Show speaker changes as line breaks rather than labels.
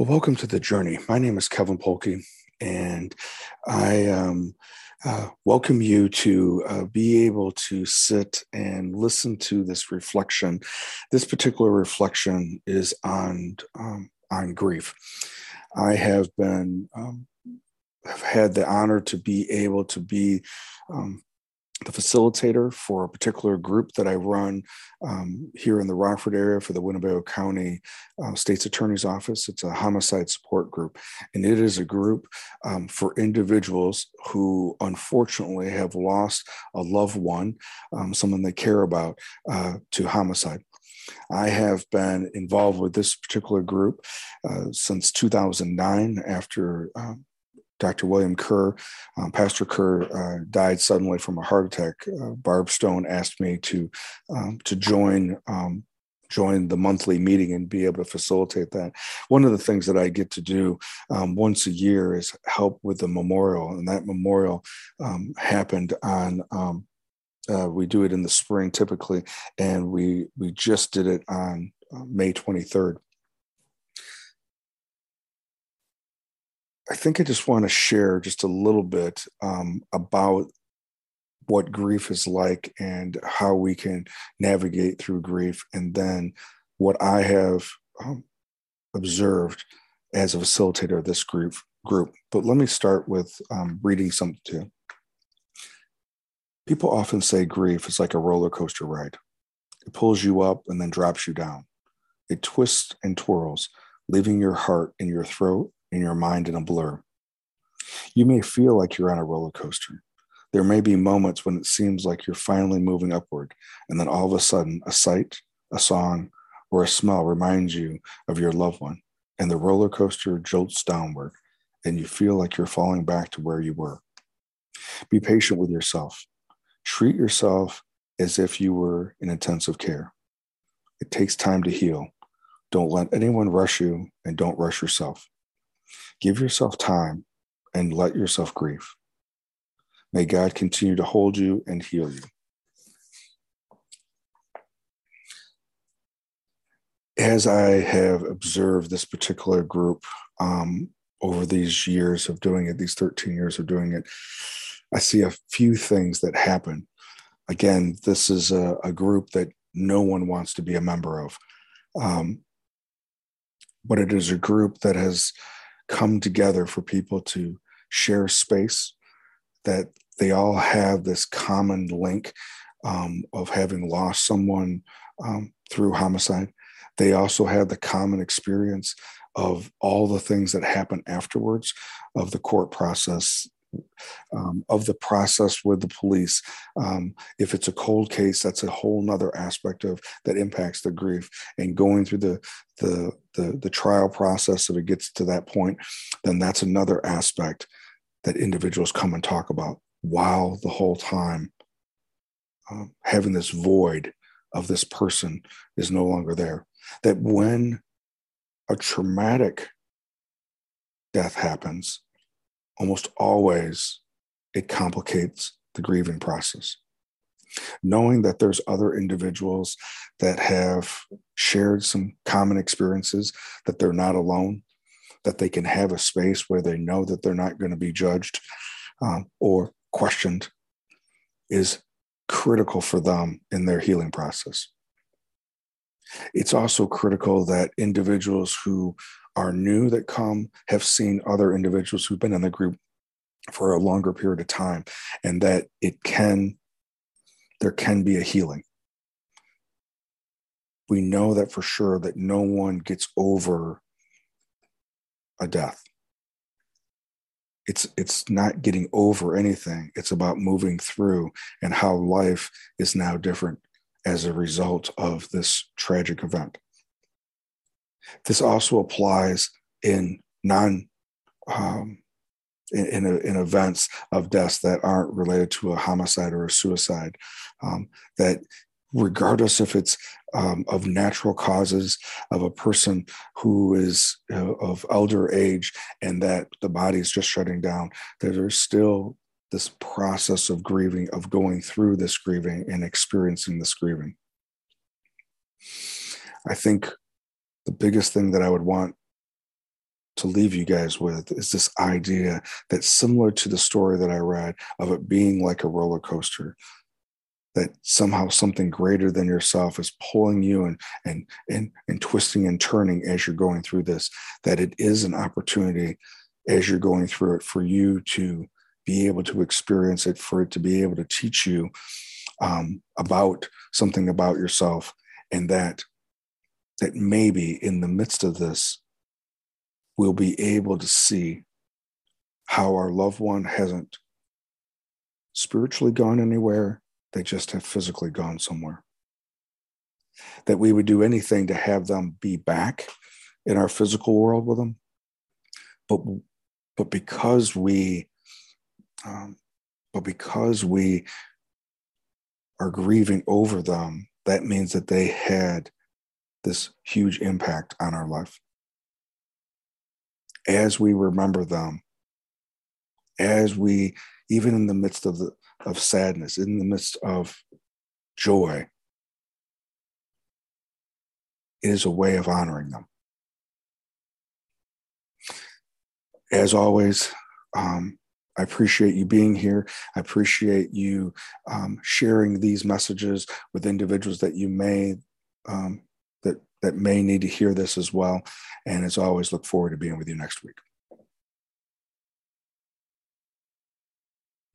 Well, welcome to the journey. My name is Kevin Polkey, and I um, uh, welcome you to uh, be able to sit and listen to this reflection. This particular reflection is on um, on grief. I have been um, have had the honor to be able to be um, the facilitator for a particular group that I run um, here in the Rockford area for the Winnebago County uh, State's Attorney's Office. It's a homicide support group, and it is a group um, for individuals who unfortunately have lost a loved one, um, someone they care about, uh, to homicide. I have been involved with this particular group uh, since 2009 after um, Dr. William Kerr, um, Pastor Kerr, uh, died suddenly from a heart attack. Uh, Barb Stone asked me to um, to join um, join the monthly meeting and be able to facilitate that. One of the things that I get to do um, once a year is help with the memorial, and that memorial um, happened on. Um, uh, we do it in the spring typically, and we we just did it on uh, May 23rd. I think I just want to share just a little bit um, about what grief is like and how we can navigate through grief, and then what I have um, observed as a facilitator of this group. Group, but let me start with um, reading something to People often say grief is like a roller coaster ride. It pulls you up and then drops you down. It twists and twirls, leaving your heart in your throat and your mind in a blur. You may feel like you're on a roller coaster. There may be moments when it seems like you're finally moving upward, and then all of a sudden, a sight, a song, or a smell reminds you of your loved one, and the roller coaster jolts downward, and you feel like you're falling back to where you were. Be patient with yourself. Treat yourself as if you were in intensive care. It takes time to heal. Don't let anyone rush you, and don't rush yourself. Give yourself time and let yourself grieve. May God continue to hold you and heal you. As I have observed this particular group um, over these years of doing it, these 13 years of doing it, I see a few things that happen. Again, this is a, a group that no one wants to be a member of. Um, but it is a group that has come together for people to share space, that they all have this common link um, of having lost someone um, through homicide. They also have the common experience of all the things that happen afterwards of the court process um, of the process with the police. Um, if it's a cold case, that's a whole nother aspect of that impacts the grief and going through the the the, the trial process if it gets to that point, then that's another aspect that individuals come and talk about while the whole time um, having this void of this person is no longer there. That when a traumatic death happens, almost always it complicates the grieving process. Knowing that there's other individuals that have shared some common experiences, that they're not alone, that they can have a space where they know that they're not going to be judged um, or questioned is critical for them in their healing process. It's also critical that individuals who are new that come have seen other individuals who've been in the group for a longer period of time and that it can there can be a healing. We know that for sure that no one gets over a death. It's it's not getting over anything. It's about moving through and how life is now different as a result of this tragic event this also applies in non um, in, in, in, events of deaths that aren't related to a homicide or a suicide. Um, that regardless if it's um, of natural causes of a person who is uh, of elder age and that the body is just shutting down, that there's still this process of grieving, of going through this grieving and experiencing this grieving. I think the biggest thing that I would want to leave you guys with is this idea that similar to the story that I read of it being like a roller coaster, that somehow something greater than yourself is pulling you and and and and twisting and turning as you're going through this that it is an opportunity as you're going through it for you to be able to experience it for it to be able to teach you um, about something about yourself and that that maybe in the midst of this we'll be able to see how our loved one hasn't spiritually gone anywhere they just have physically gone somewhere. That we would do anything to have them be back in our physical world with them. But, but because we, um, but because we are grieving over them, that means that they had this huge impact on our life. As we remember them, as we, even in the midst of the, of sadness, in the midst of joy, it is a way of honoring them. As always, um, I appreciate you being here. I appreciate you um, sharing these messages with individuals that you may um, that that may need to hear this as well. And as always, look forward to being with you next week.